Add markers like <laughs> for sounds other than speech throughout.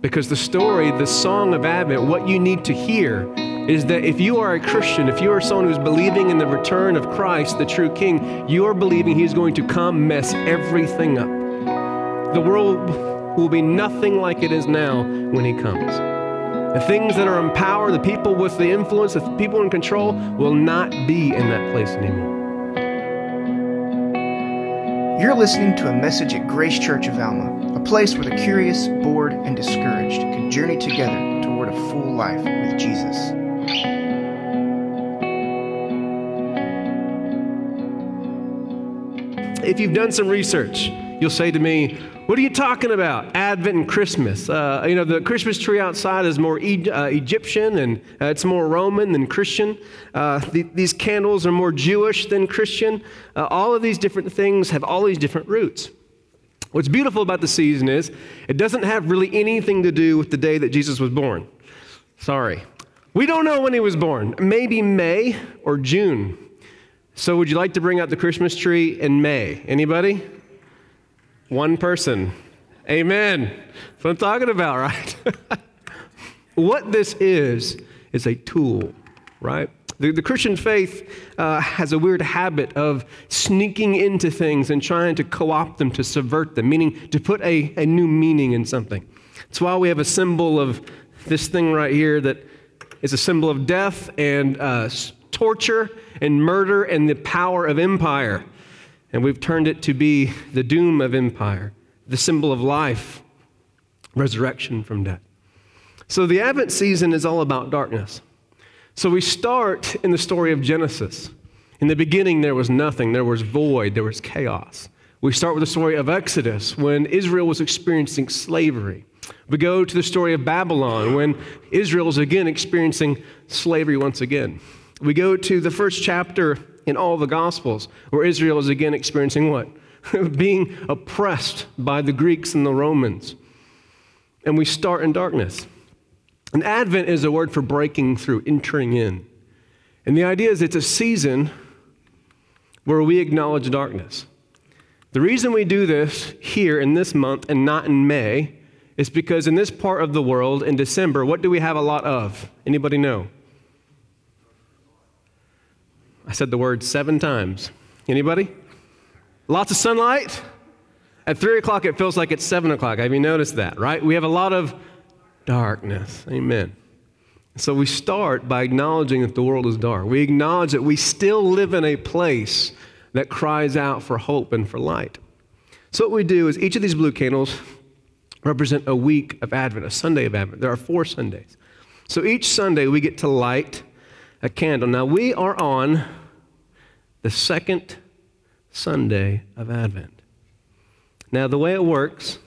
Because the story, the song of Advent, what you need to hear is that if you are a Christian, if you are someone who's believing in the return of Christ, the true King, you are believing He's going to come mess everything up. The world will be nothing like it is now when He comes. The things that are in power, the people with the influence, the people in control will not be in that place anymore. You're listening to a message at Grace Church of Alma, a place where the curious, bored, and discouraged can journey together toward a full life with Jesus. If you've done some research, you'll say to me, What are you talking about? Advent and Christmas. Uh, you know, the Christmas tree outside is more e- uh, Egyptian and uh, it's more Roman than Christian. Uh, the, these candles are more Jewish than Christian. Uh, all of these different things have all these different roots. What's beautiful about the season is it doesn't have really anything to do with the day that Jesus was born. Sorry. We don't know when he was born. Maybe May or June. So would you like to bring out the Christmas tree in May? Anybody? One person. Amen. That's what I'm talking about, <laughs> right? what this is, is a tool, right? The, the Christian faith uh, has a weird habit of sneaking into things and trying to co opt them, to subvert them, meaning to put a, a new meaning in something. That's why we have a symbol of this thing right here that is a symbol of death and uh, torture and murder and the power of empire. And we've turned it to be the doom of empire, the symbol of life, resurrection from death. So the Advent season is all about darkness. So we start in the story of Genesis. In the beginning, there was nothing, there was void, there was chaos. We start with the story of Exodus when Israel was experiencing slavery. We go to the story of Babylon when Israel is again experiencing slavery once again. We go to the first chapter in all the Gospels where Israel is again experiencing what? <laughs> Being oppressed by the Greeks and the Romans. And we start in darkness. And Advent is a word for breaking through, entering in. And the idea is it's a season where we acknowledge darkness. The reason we do this here in this month and not in May is because in this part of the world in December, what do we have a lot of? Anybody know? I said the word seven times. Anybody? Lots of sunlight? At three o'clock, it feels like it's seven o'clock. Have you noticed that, right? We have a lot of darkness. Amen. So we start by acknowledging that the world is dark. We acknowledge that we still live in a place that cries out for hope and for light. So what we do is each of these blue candles represent a week of Advent, a Sunday of Advent. There are four Sundays. So each Sunday we get to light a candle. Now we are on the second Sunday of Advent. Now the way it works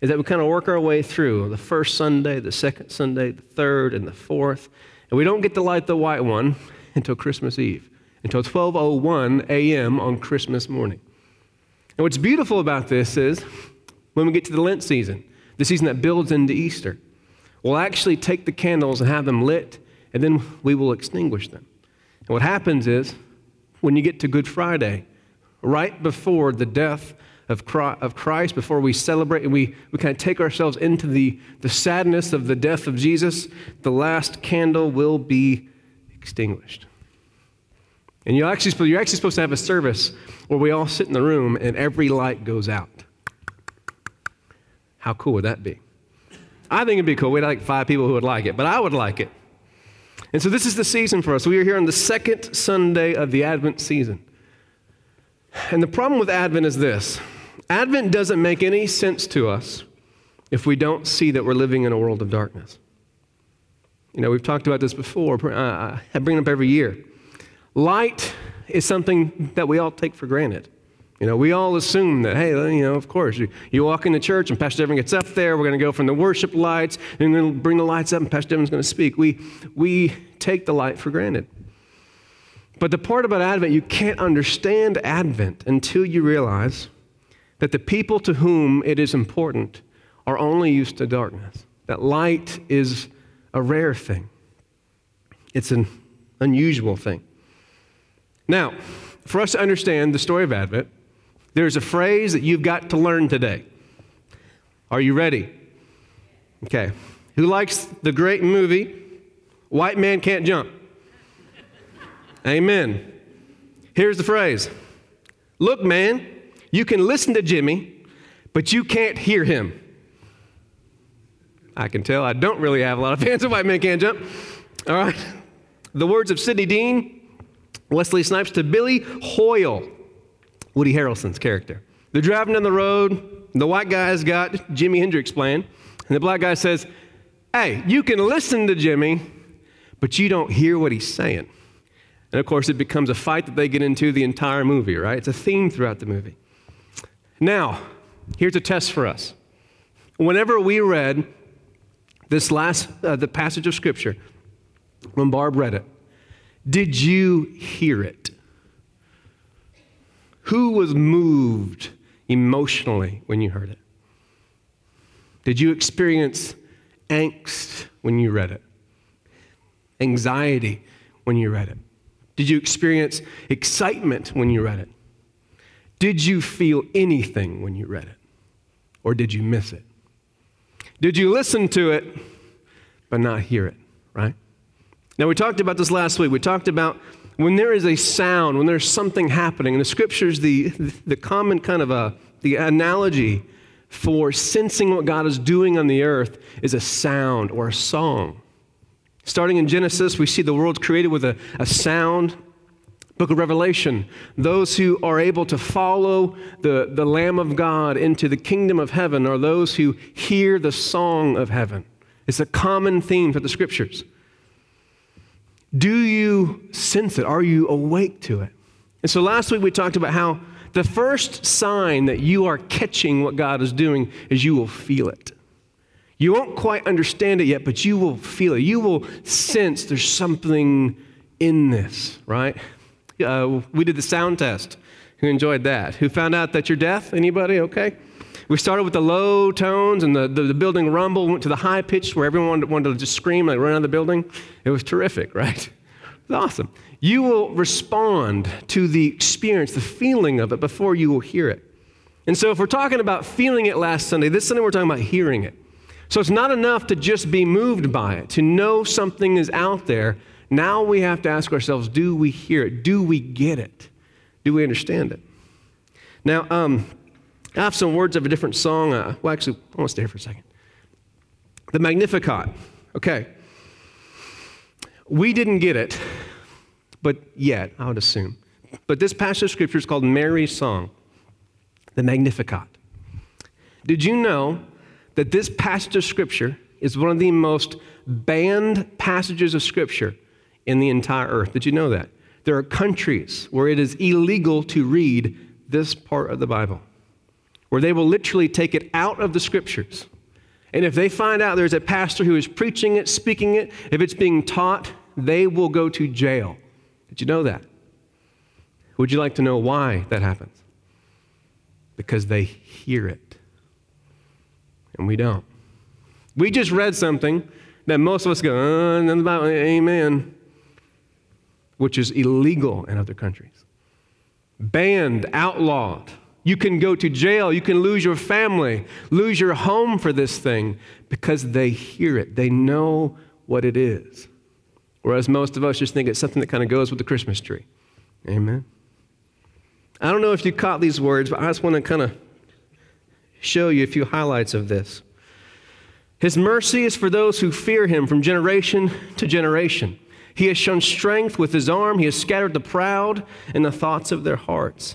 is that we kind of work our way through the first Sunday, the second Sunday, the third, and the fourth. And we don't get to light the white one <laughs> until Christmas Eve, until 12:01 a.m. on Christmas morning. And what's beautiful about this is when we get to the Lent season, the season that builds into Easter, we'll actually take the candles and have them lit, and then we will extinguish them. And what happens is when you get to Good Friday, right before the death of Christ, before we celebrate and we, we kind of take ourselves into the, the sadness of the death of Jesus, the last candle will be extinguished. And you're actually, you're actually supposed to have a service where we all sit in the room and every light goes out. How cool would that be? I think it'd be cool. We'd like five people who would like it, but I would like it. And so this is the season for us. We are here on the second Sunday of the Advent season. And the problem with Advent is this Advent doesn't make any sense to us if we don't see that we're living in a world of darkness. You know, we've talked about this before. I bring it up every year. Light is something that we all take for granted. You know, we all assume that, hey, you know, of course, you, you walk into church and Pastor Devin gets up there, we're going to go from the worship lights, and we're going to bring the lights up, and Pastor Devin's going to speak. We, we take the light for granted. But the part about Advent, you can't understand Advent until you realize that the people to whom it is important are only used to darkness. That light is a rare thing, it's an unusual thing. Now, for us to understand the story of Advent, there's a phrase that you've got to learn today. Are you ready? Okay. Who likes the great movie White Man Can't Jump? Amen. Here's the phrase Look, man, you can listen to Jimi, but you can't hear him. I can tell I don't really have a lot of fans of White Man Can't Jump. All right. The words of Sidney Dean, Wesley Snipes to Billy Hoyle, Woody Harrelson's character. They're driving down the road. The white guy's got Jimi Hendrix playing, and the black guy says, Hey, you can listen to Jimi, but you don't hear what he's saying. And of course, it becomes a fight that they get into the entire movie, right? It's a theme throughout the movie. Now, here's a test for us. Whenever we read this last uh, the passage of scripture, when Barb read it, did you hear it? Who was moved emotionally when you heard it? Did you experience angst when you read it? Anxiety when you read it? Did you experience excitement when you read it? Did you feel anything when you read it? Or did you miss it? Did you listen to it but not hear it, right? Now, we talked about this last week. We talked about when there is a sound, when there's something happening. In the scriptures, the, the common kind of a, the analogy for sensing what God is doing on the earth is a sound or a song. Starting in Genesis, we see the world created with a, a sound. Book of Revelation, those who are able to follow the, the Lamb of God into the kingdom of heaven are those who hear the song of heaven. It's a common theme for the scriptures. Do you sense it? Are you awake to it? And so last week we talked about how the first sign that you are catching what God is doing is you will feel it. You won't quite understand it yet, but you will feel it. You will sense there's something in this, right? Uh, we did the sound test. Who enjoyed that? Who found out that you're deaf? Anybody? Okay. We started with the low tones and the, the, the building rumble, went to the high pitch where everyone wanted, wanted, to just scream, like run out of the building. It was terrific, <laughs> right? It was awesome. You will respond to the experience, the feeling of it before you will hear it. And so, if we're talking about feeling it last Sunday, this Sunday we're talking about hearing it. So it's not enough to just be moved by it, to know something is out there. Now we have to ask ourselves do we hear it? Do we get it? Do we understand it? Now, um, I have some words of a different song. Uh, well, actually, I want to stay here for a second. The Magnificat. Okay. We didn't get it, but yet, I would assume. But this passage of scripture is called Mary's Song, the Magnificat. Did you know that this passage of Scripture is one of the most banned passages of Scripture in the entire earth. Did you know that? There are countries where it is illegal to read this part of the Bible, where they will literally take it out of the Scriptures. And if they find out there's a pastor who is preaching it, speaking it, if it's being taught, they will go to jail. Did you know that? Would you like to know why that happens? Because they hear it and we don't. We just read something that most of us go, uh, about amen, which is illegal in other countries. Banned, outlawed. You can go to jail. You can lose your family, lose your home for this thing because they hear it. They know what it is. Whereas most of us just think it's something that kind of goes with the Christmas tree. Amen. I don't know if you caught these words, but I just want to kind of show you a few highlights of this. His mercy is for those who fear him from generation to generation. He has shown strength with his arm. He has scattered the proud in the thoughts of their hearts.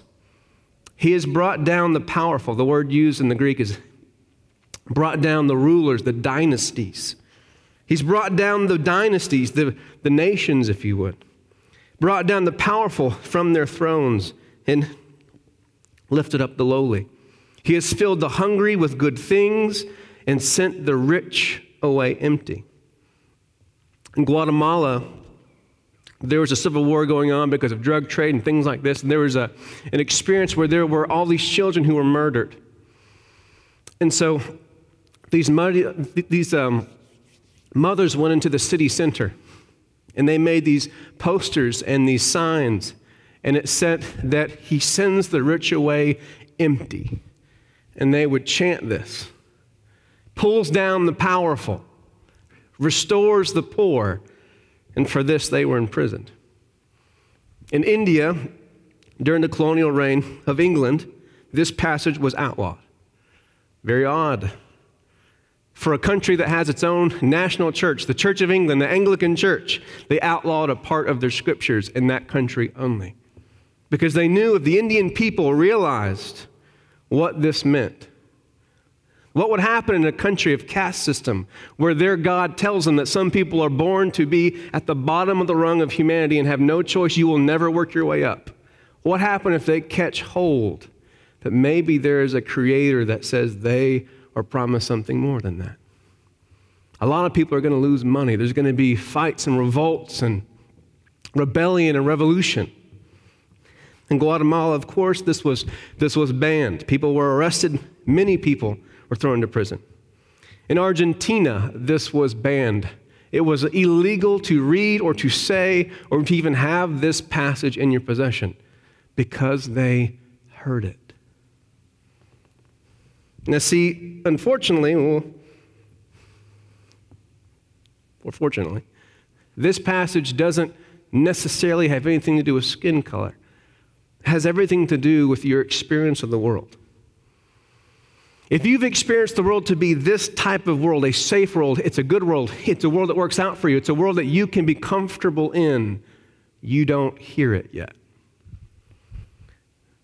He has brought down the powerful. The word used in the Greek is brought down the rulers, the dynasties. He's brought down the dynasties, the, the nations, if you would. Brought down the powerful from their thrones and lifted up the lowly. He has filled the hungry with good things and sent the rich away empty. In Guatemala, there was a civil war going on because of drug trade and things like this. And there was a, an experience where there were all these children who were murdered. And so these, muddy, these um, mothers went into the city center and they made these posters and these signs. And it said that he sends the rich away empty. And they would chant this pulls down the powerful, restores the poor, and for this they were imprisoned. In India, during the colonial reign of England, this passage was outlawed. Very odd. For a country that has its own national church, the Church of England, the Anglican Church, they outlawed a part of their scriptures in that country only. Because they knew if the Indian people realized what this meant, what would happen in a country of caste system where their God tells them that some people are born to be at the bottom of the rung of humanity and have no choice, you will never work your way up? What happens if they catch hold that maybe there is a creator that says they are promised something more than that? A lot of people are going to lose money. There's going to be fights and revolts and rebellion and revolution. In Guatemala, of course, this was, this was banned. People were arrested, many people were thrown into prison. In Argentina, this was banned. It was illegal to read or to say or to even have this passage in your possession because they heard it. Now, see, unfortunately, well, or fortunately, this passage doesn't necessarily have anything to do with skin color. It has everything to do with your experience of the world. If you've experienced the world to be this type of world, a safe world, it's a good world, it's a world that works out for you, it's a world that you can be comfortable in, you don't hear it yet.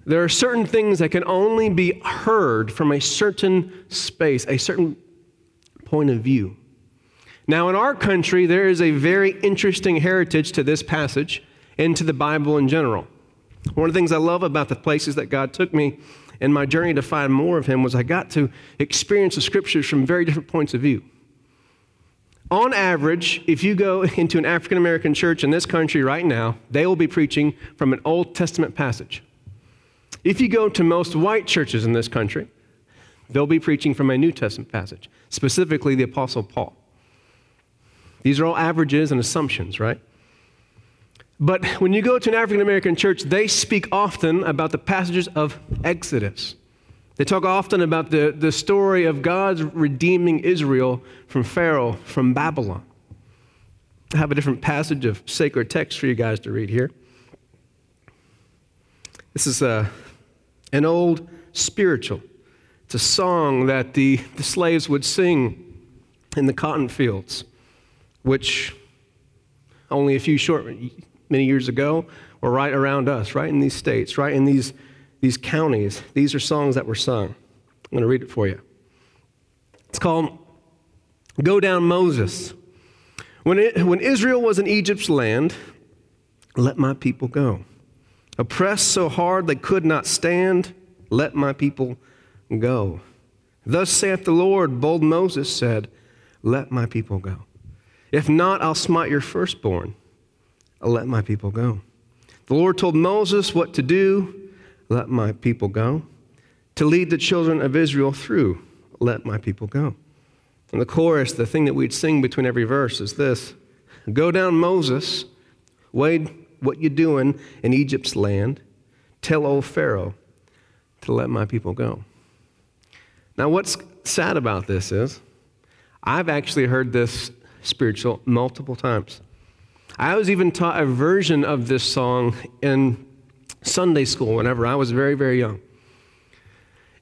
There are certain things that can only be heard from a certain space, a certain point of view. Now, in our country, there is a very interesting heritage to this passage and to the Bible in general. One of the things I love about the places that God took me in my journey to find more of Him was I got to experience the scriptures from very different points of view. On average, if you go <laughs> into an African American church in this country right now, they will be preaching from an Old Testament passage. If you go to most white churches in this country, they'll be preaching from a New Testament passage, specifically the Apostle Paul. These are all averages and assumptions, right? But when you go to an African American church, they speak often about the passages of Exodus. They talk often about the, the story of God's redeeming Israel from Pharaoh, from Babylon. I have a different passage of sacred text for you guys to read here. This is a, an old spiritual. It's a song that the, the slaves would sing in the cotton fields, which only a few short many years ago were right around us, right in these states, right in these, these counties. These are songs that were sung. I'm going to read it for you. It's called Go Down Moses. When, it, when Israel was in Egypt's land, let my people go. Oppressed so hard they could not stand, let my people go. Thus saith the Lord, bold Moses said, Let my people go. If not, I'll smite your firstborn let my people go. The Lord told Moses what to do. Let my people go. To lead the children of Israel through. Let my people go. And the chorus, the thing that we'd sing between every verse is this Go down, Moses. Wade, what you doing in Egypt's land? Tell old Pharaoh to let my people go. Now, what's sad about this is I've actually heard this spiritual multiple times. I was even taught a version of this song in Sunday school whenever I was very, very young.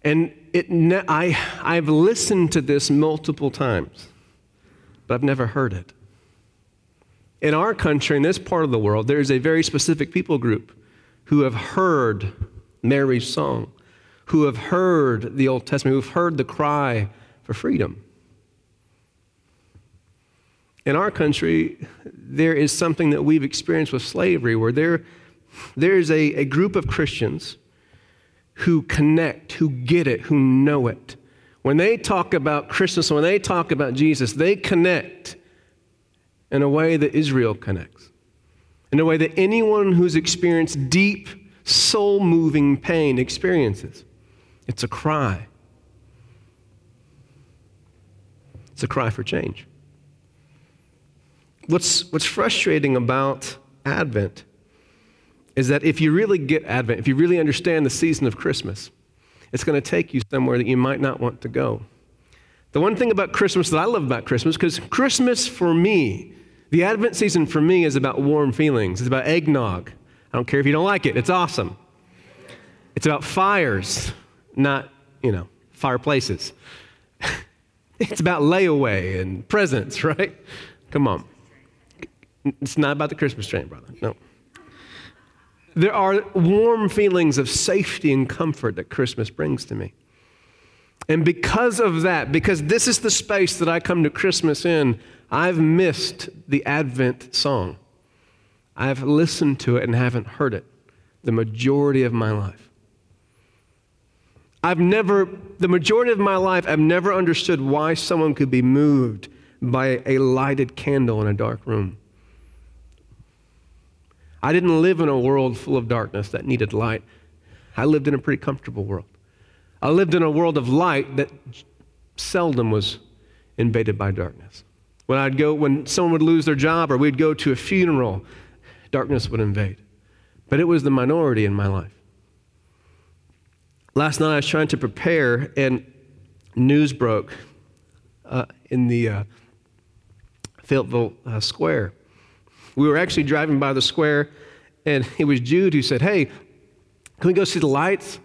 And it, I, I've listened to this multiple times, but I've never heard it. In our country, in this part of the world, there is a very specific people group who have heard Mary's song, who have heard the Old Testament, who have heard the cry for freedom. In our country, there is something that we've experienced with slavery where there, there is a, a group of Christians who connect, who get it, who know it. When they talk about Christmas, when they talk about Jesus, they connect in a way that Israel connects, in a way that anyone who's experienced deep, soul moving pain experiences. It's a cry. It's a cry for change. What's, what's frustrating about Advent is that if you really get Advent, if you really understand the season of Christmas, it's going to take you somewhere that you might not want to go. The one thing about Christmas that I love about Christmas, because Christmas for me, the Advent season for me is about warm feelings. It's about eggnog. I don't care if you don't like it, it's awesome. It's about fires, not, you know, fireplaces. <laughs> it's about layaway and presents, <laughs> right? Come on. It's not about the Christmas tree, brother. No. There are warm feelings of safety and comfort that Christmas brings to me. And because of that, because this is the space that I come to Christmas in, I've missed the Advent song. I've listened to it and haven't heard it the majority of my life. I've never, the majority of my life, I've never understood why someone could be moved by a lighted candle in a dark room. I didn't live in a world full of darkness that needed light. I lived in a pretty comfortable world. I lived in a world of light that seldom was invaded by darkness. When I'd go, when someone would lose their job or we'd go to a funeral, darkness would invade. But it was the minority in my life. Last night I was trying to prepare, and news broke uh, in the uh, Fayetteville uh, Square. We were actually driving by the square, and <laughs> it was Jude who said, Hey, can we go see the lights?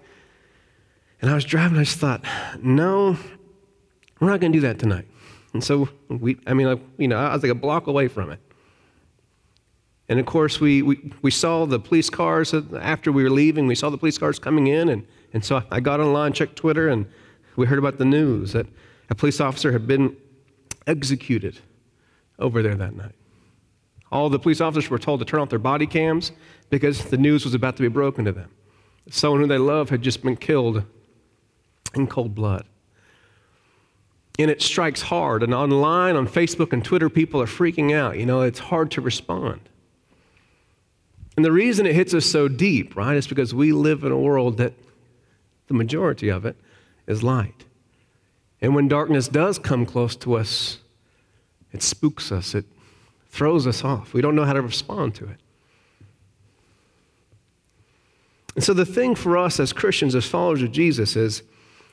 And I was driving, I just thought, no, we're not going to do that tonight. And so we, I mean, you know, I was like a block away from it. And of course, we, we, we saw the police cars after we were leaving. We saw the police cars coming in. And, and so I got online, checked Twitter, and we heard about the news that a police officer had been executed over there that night. All the police officers were told to turn off their body cams because the news was about to be broken to them. Someone who they love had just been killed in cold blood. And it strikes hard. And online, on Facebook and Twitter, people are freaking out. You know, it's hard to respond. And the reason it hits us so deep, right, is because we live in a world that the majority of it is light. And when darkness does come close to us, it spooks us, it throws us off. We don't know how to respond to it. And so, the thing for us as Christians, as followers of Jesus, is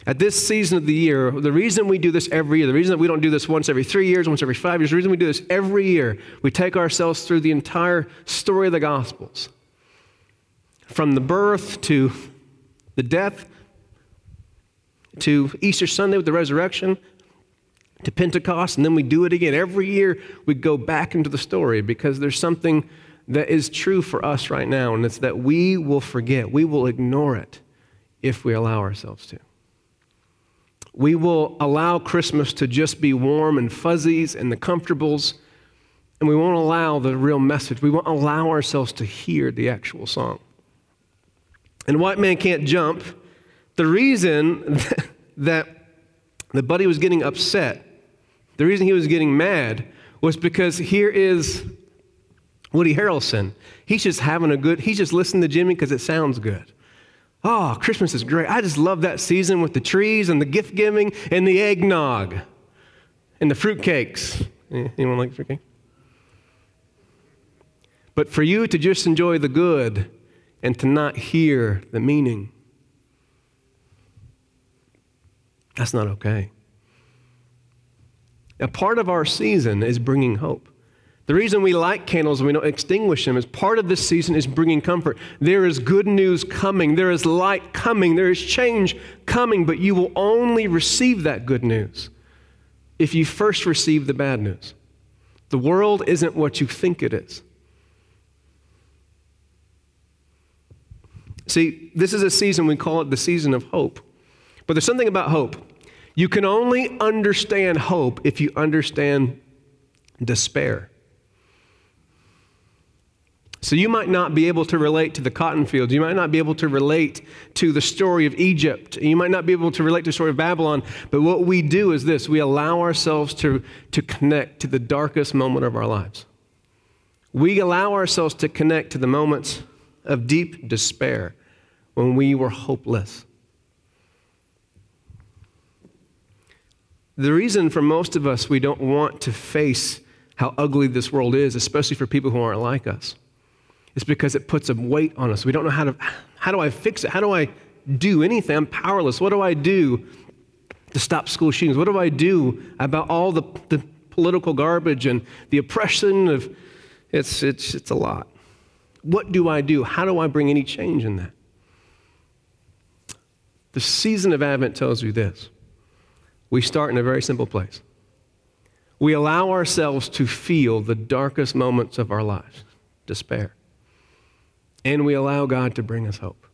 at this season of the year, the reason we do this every year, the reason that we don't do this once every three years, once every five years, the reason we do this every year, we take ourselves through the entire story of the Gospels from the birth to the death to Easter Sunday with the resurrection to Pentecost, and then we do it again. Every year we go back into the story because there's something that is true for us right now, and it's that we will forget, we will ignore it if we allow ourselves to. We will allow Christmas to just be warm and fuzzies and the comfortables, and we won't allow the real message. We won't allow ourselves to hear the actual song. And White Man Can't Jump, the reason <laughs> that the buddy was getting upset the reason he was getting mad was because here is Woody Harrelson. He's just having a good, he's just listening to Jimi because it sounds good. Oh, Christmas is great. I just love that season with the trees and the gift giving and the eggnog and the fruitcakes. Eh, anyone like fruitcake? But for you to just enjoy the good and to not hear the meaning, that's not okay. A part of our season is bringing hope. The reason we light candles and we don't extinguish them is part of this season is bringing comfort. There is good news coming. There is light coming. There is change coming, but you will only receive that good news if you first receive the bad news. The world isn't what you think it is. See, this is a season, we call it the season of hope. But there's something about hope. You can only understand hope if you understand despair. So you might not be able to relate to the cotton fields. You might not be able to relate to the story of Egypt. You might not be able to relate to the story of Babylon. But what we do is this we allow ourselves to, to connect to the darkest moment of our lives. We allow ourselves to connect to the moments of deep despair when we were hopeless. The reason for most of us we don't want to face how ugly this world is, especially for people who aren't like us, is because it puts a weight on us. We don't know how to, how do I fix it? How do I do anything? I'm powerless. What do I do to stop school shootings? What do I do about all the, the political garbage and the oppression of it's, it's, it's a lot. What do I do? How do I bring any change in that? The season of Advent tells you this. We start in a very simple place. We allow ourselves to feel the darkest moments of our lives, despair. And we allow God to bring us hope.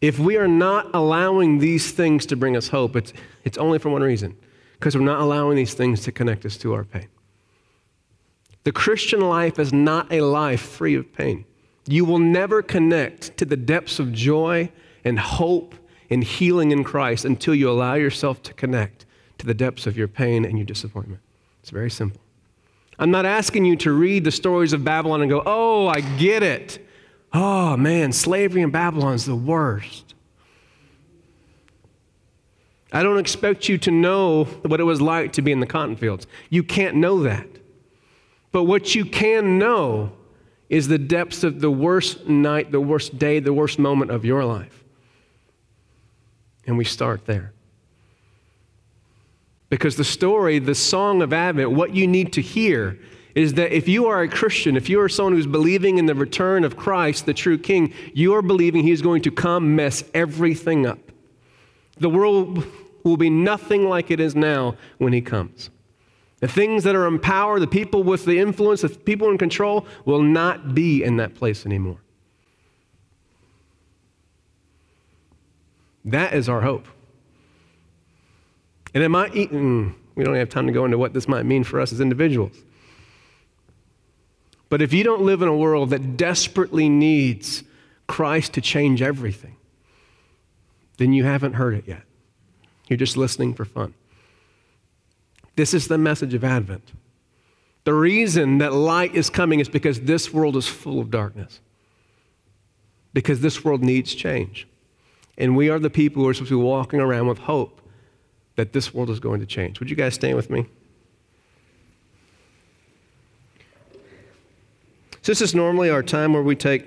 If we are not allowing these things to bring us hope, it's, it's only for one reason because we're not allowing these things to connect us to our pain. The Christian life is not a life free of pain. You will never connect to the depths of joy and hope and healing in Christ until you allow yourself to connect to the depths of your pain and your disappointment. It's very simple. I'm not asking you to read the stories of Babylon and go, oh, I get it. Oh man, slavery in Babylon is the worst. I don't expect you to know what it was like to be in the cotton fields. You can't know that. But what you can know is the depths of the worst night, the worst day, the worst moment of your life. And we start there. Because the story, the song of Advent, what you need to hear is that if you are a Christian, if you are someone who's believing in the return of Christ, the true King, you are believing He's going to come mess everything up. The world will be nothing like it is now when He comes. The things that are in power, the people with the influence, the people in control will not be in that place anymore. That is our hope. And it might, mm, we don't have time to go into what this might mean for us as individuals. But if you don't live in a world that desperately needs Christ to change everything, then you haven't heard it yet. You're just listening for fun. This is the message of Advent. The reason that light is coming is because this world is full of darkness, because this world needs change. And we are the people who are supposed to be walking around with hope that this world is going to change. Would you guys stand with me? So this is normally our time where we take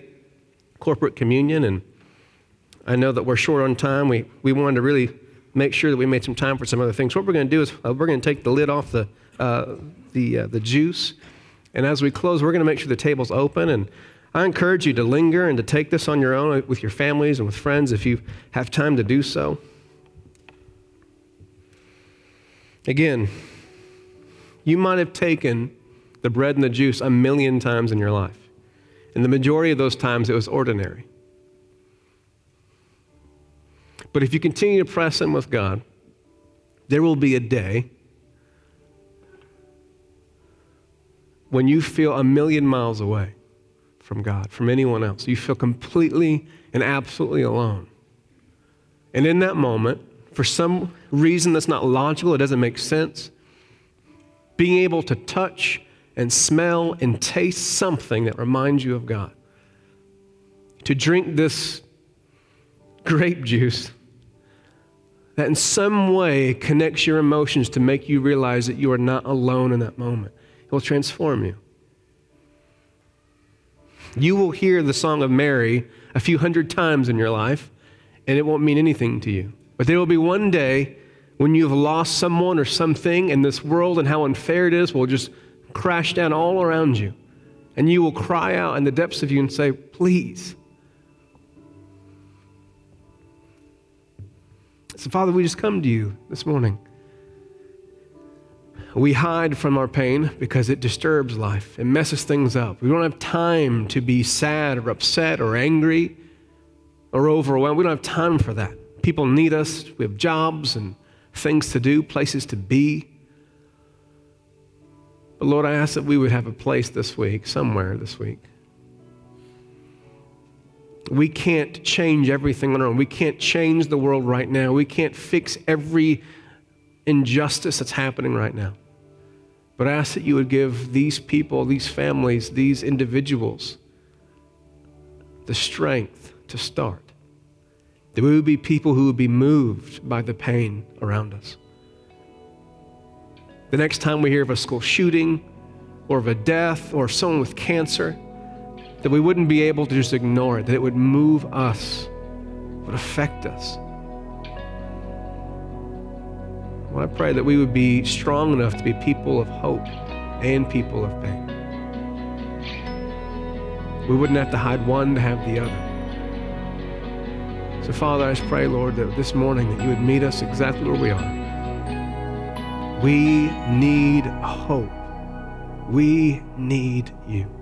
corporate communion, and I know that we're short on time. We, we wanted to really make sure that we made some time for some other things. What we're going to do is uh, we're going to take the lid off the, uh, the, uh, the juice, and as we close, we're going to make sure the table's open. And I encourage you to linger and to take this on your own with your families and with friends if you have time to do so. Again, you might have taken the bread and the juice a million times in your life. And the majority of those times it was ordinary. But if you continue to press in with God, there will be a day when you feel a million miles away from God, from anyone else. You feel completely and absolutely alone. And in that moment, for some reason that's not logical, it doesn't make sense, being able to touch and smell and taste something that reminds you of God. To drink this grape juice that in some way connects your emotions to make you realize that you are not alone in that moment. It will transform you. You will hear the song of Mary a few hundred times in your life, and it won't mean anything to you. But there will be one day when you have lost someone or something, and this world and how unfair it is will just crash down all around you. And you will cry out in the depths of you and say, Please. So, Father, we just come to you this morning. We hide from our pain because it disturbs life, it messes things up. We don't have time to be sad or upset or angry or overwhelmed. We don't have time for that. People need us, we have jobs and things to do, places to be. But Lord, I ask that we would have a place this week, somewhere this week. We can't change everything on our own. We can't change the world right now. We can't fix every injustice that's happening right now. But I ask that you would give these people, these families, these individuals the strength to start. That we would be people who would be moved by the pain around us. The next time we hear of a school shooting or of a death or someone with cancer, that we wouldn't be able to just ignore it, that it would move us, would affect us. Lord, I pray that we would be strong enough to be people of hope and people of faith. We wouldn't have to hide one to have the other. So, Father, I just pray, Lord, that this morning that you would meet us exactly where we are. We need hope. We need you.